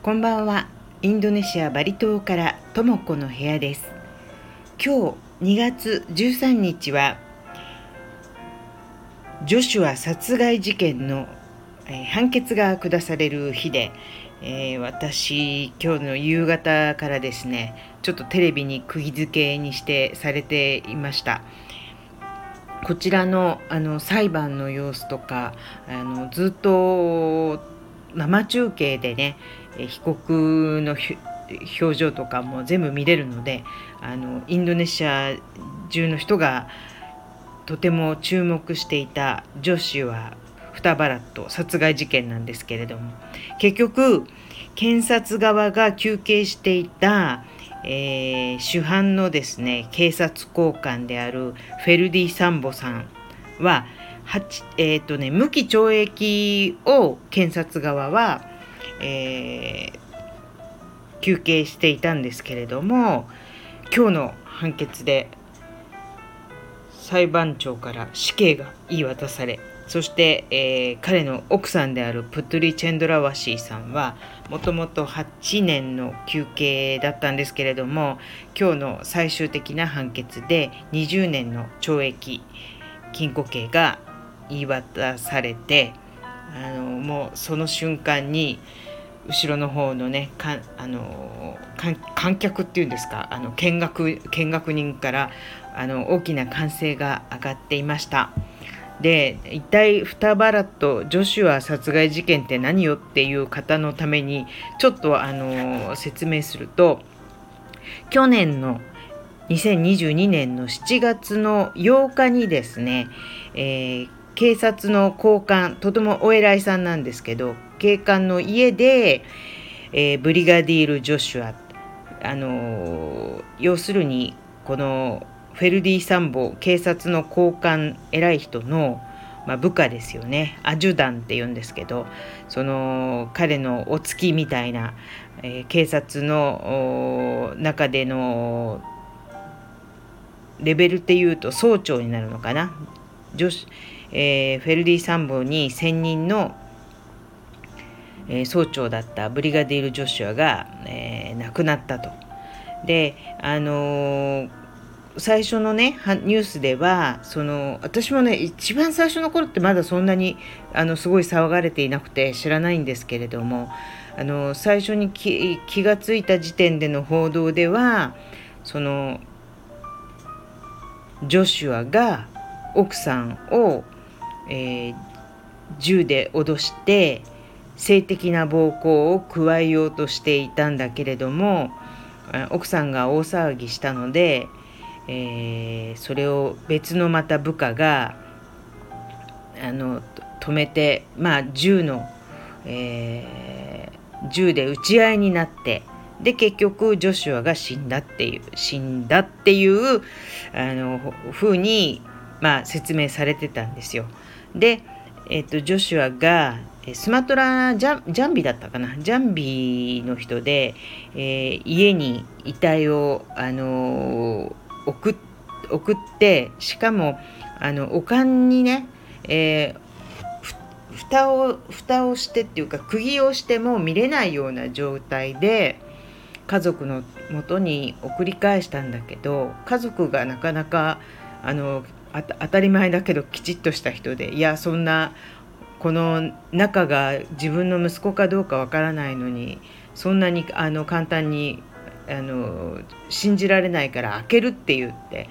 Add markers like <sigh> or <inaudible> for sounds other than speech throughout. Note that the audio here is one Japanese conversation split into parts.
こんばんは。インドネシアバリ島からともこの部屋です。今日2月13日はジョシュア殺害事件の、えー、判決が下される日で、えー、私今日の夕方からですねちょっとテレビに釘付けにしてされていました。こちらのあの裁判の様子とかあのずっと生中継でね被告の表情とかも全部見れるのであのインドネシア中の人がとても注目していたジョシュア・フタバラット殺害事件なんですけれども結局検察側が求刑していた、えー、主犯のですね警察高官であるフェルディ・サンボさんはえーとね、無期懲役を検察側はえー、休憩していたんですけれども今日の判決で裁判長から死刑が言い渡されそして、えー、彼の奥さんであるプトリ・チェンドラワシーさんはもともと8年の休刑だったんですけれども今日の最終的な判決で20年の懲役禁錮刑が言い渡されてあのもうその瞬間に後ろの方のねかあの観客っていうんですかあの見学見学人からあの大きな歓声が上がっていました。で一体フタバラットジョシュア殺害事件って何よっていう方のためにちょっとあの説明すると去年の2022年の7月の8日にですね、えー、警察の高官とてもお偉いさんなんですけど警官の家で、えー、ブリガディール・ジョシュアあの要するにこのフェルディ・サンボ警察の高官偉い人の、まあ、部下ですよね。アジュダンって言うんですけどその彼のお付きみたいな、えー、警察の中でのレベルっていうと総長になるのかな。女子えー、フェルディ・サンボに専任の、えー、総長だったブリガディール・ジョシュアが、えー、亡くなったと。であの最初のねニュースではその私もね一番最初の頃ってまだそんなにあのすごい騒がれていなくて知らないんですけれどもあの最初に気がついた時点での報道ではそのジョシュアが奥さんをえー、銃で脅して性的な暴行を加えようとしていたんだけれども奥さんが大騒ぎしたので、えー、それを別のまた部下があの止めて、まあ、銃の、えー、銃で撃ち合いになってで結局ジョシュアが死んだっていう死んだっていうあの風にまあ説明されてたんですよ。で、えっと、ジョシュアがスマトラジャジャンビだったかな？ジャンビの人で、えー、家に遺体を、あのー、送送ってしかもあのおかんにね、えー、蓋を蓋をしてっていうか釘をしても見れないような状態で家族のもとに送り返したんだけど家族がなかなかあの当たり前だけどきちっとした人でいやそんなこの中が自分の息子かどうかわからないのにそんなにあの簡単にあの信じられないから開けるって言って、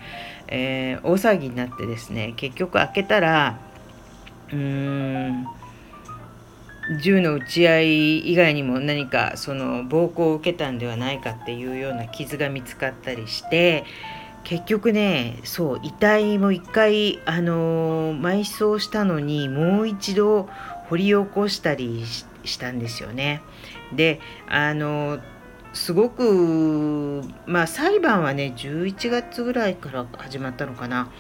えー、大騒ぎになってですね結局開けたらうーん銃の撃ち合い以外にも何かその暴行を受けたんではないかっていうような傷が見つかったりして結局ねそう遺体も一回、あのー、埋葬したのにもう一度掘り起こしたりしたんですよね。であのー、すごくまあ裁判はね11月ぐらいから始まったのかな。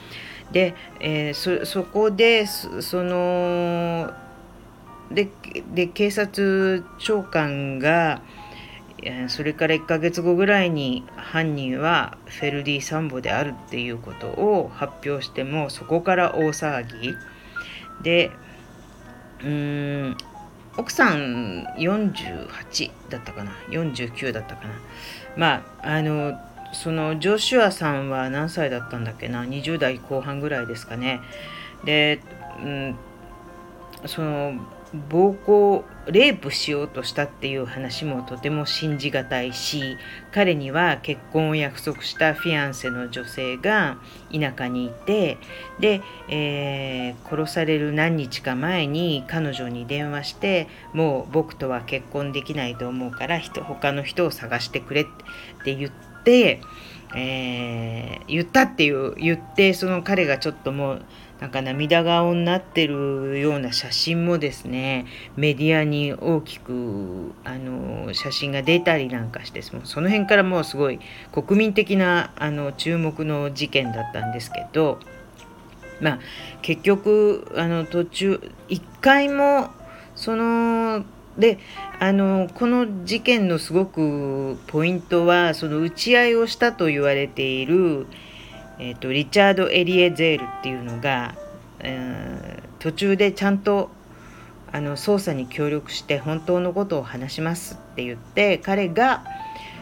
で、えー、そこでそのでで警察長官がそれから1ヶ月後ぐらいに犯人はフェルディ・サンボであるっていうことを発表してもそこから大騒ぎ。でうーん奥さん48だったかな？49だったかな？まああのそのジョシュアさんは何歳だったんだっけな？20代後半ぐらいですかね。で、うん、その暴行レイプしようとしたっていう話もとても信じがたいし彼には結婚を約束したフィアンセの女性が田舎にいてで、えー、殺される何日か前に彼女に電話してもう僕とは結婚できないと思うから人他の人を探してくれって言って、えー、言ったっていう言ってその彼がちょっともうなんか涙顔になってるような写真もですねメディアに大きくあの写真が出たりなんかしてその辺からもうすごい国民的なあの注目の事件だったんですけどまあ結局あの途中一回もそのであのこの事件のすごくポイントはその打ち合いをしたと言われているえーと、リチャード・エリエゼールっていうのが、えー、途中でちゃんとあの捜査に協力して本当のことを話しますって言って彼が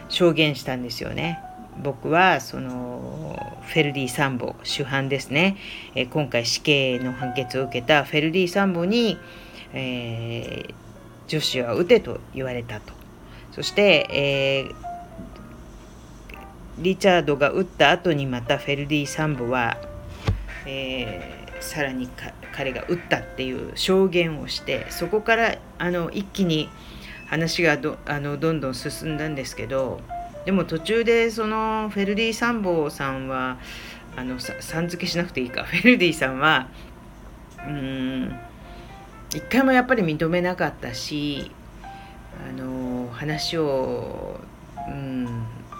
証言したんですよね。僕はそのフェルディ・サンボ主犯ですね、えー、今回死刑の判決を受けたフェルディ・サンボに、えー、女子は撃てと言われたとそして、えー、リチャードが撃った後にまたフェルディ・サンボは、えー、さらに彼が撃ったっていう証言をしてそこからあの一気に話がどあのどんどん進んだんですけどでも途中でそのフェルディ・サンボさんはあのさん付けしなくていいか。<laughs> フェルディさんはうん一回もやっぱり認めなかったしあの話を、うん、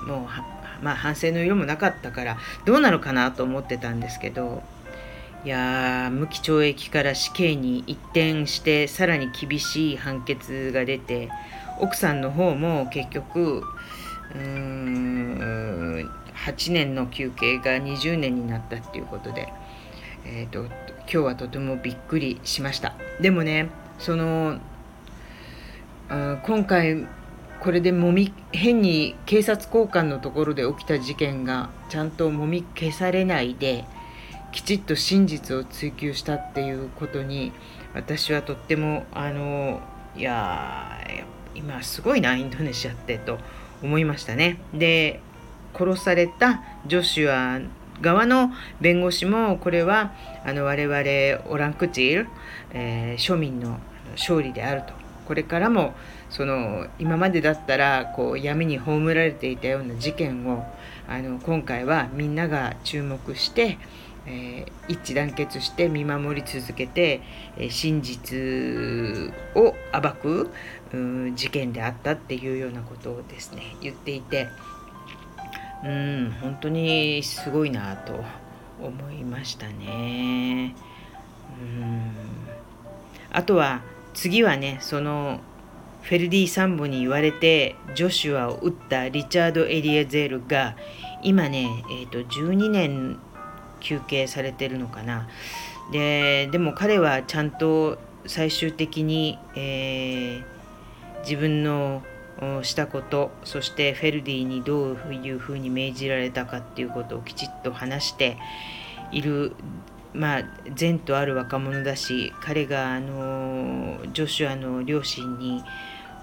もうまあ、反省の色もなかったからどうなのかなと思ってたんですけどいや無期懲役から死刑に一転してさらに厳しい判決が出て奥さんの方も結局うーん8年の休憩が20年になったっていうことで、えーと、今日はとてもびっくりしました。でもねその今回これでもみ変に警察交換のところで起きた事件がちゃんともみ消されないできちっと真実を追求したっていうことに私はとってもあのいや今すごいなインドネシアってと思いましたね。で殺されたジョシュア側の弁護士もこれはあの我々オランクチール、えー、庶民の勝利であるとこれからもその今までだったらこう闇に葬られていたような事件をあの今回はみんなが注目して、えー、一致団結して見守り続けて、えー、真実を暴く、事件であったっていうようなことをですね言っていてうん本当にすごいなと思いましたね。うんあとは次はねそのフェルディ・サンボに言われてジョシュアを撃ったリチャード・エリエゼールが今ね、えーと、12年休憩されてるのかな。ででも彼はちゃんと最終的に、えー、自分のしたことそしてフェルディにどういうふうに命じられたかっていうことをきちっと話しているまあ善とある若者だし彼があのジョシュアの両親に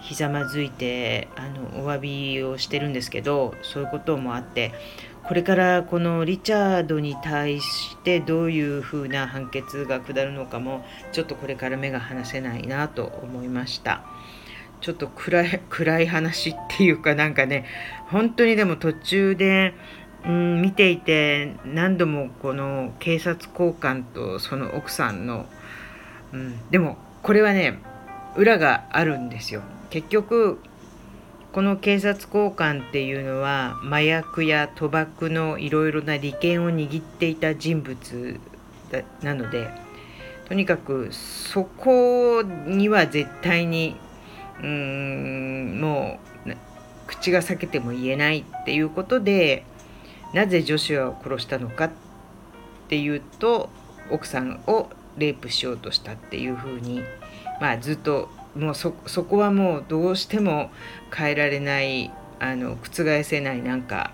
ひざまずいてあのお詫びをしてるんですけどそういうこともあってこれからこのリチャードに対してどういうふうな判決が下るのかもちょっとこれから目が離せないなと思いました。ちょっと暗い <laughs> 暗い話っていうかなんかね本当にでも途中で、うん、見ていて何度もこの警察交換とその奥さんの、うん、でもこれはね裏があるんですよ。結局この警察交換っていうのは麻薬や賭博のいろいろな利権を握っていた人物なのでとにかくそこには絶対にうーんもう口が裂けても言えないっていうことでなぜジョシュアを殺したのかっていうと奥さんをレイプしようとしたっていうふうにまあずっともうそこはもうどうしても変えられないあの覆せないなんか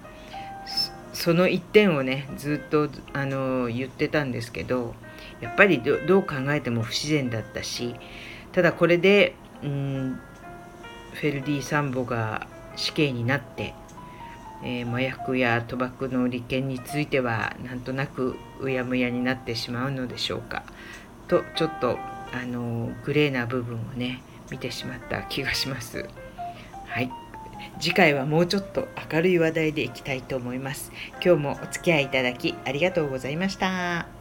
その一点をねずっとあの言ってたんですけどやっぱりどう考えても不自然だったしただこれでうんフェルディ・サンボが死刑になって、えー、麻薬や賭博の利権についてはなんとなくうやむやになってしまうのでしょうか。とちょっとあのグレーな部分をね見てしまった気がします。はい次回はもうちょっと明るい話題でいきたいと思います。今日もお付き合いいただきありがとうございました。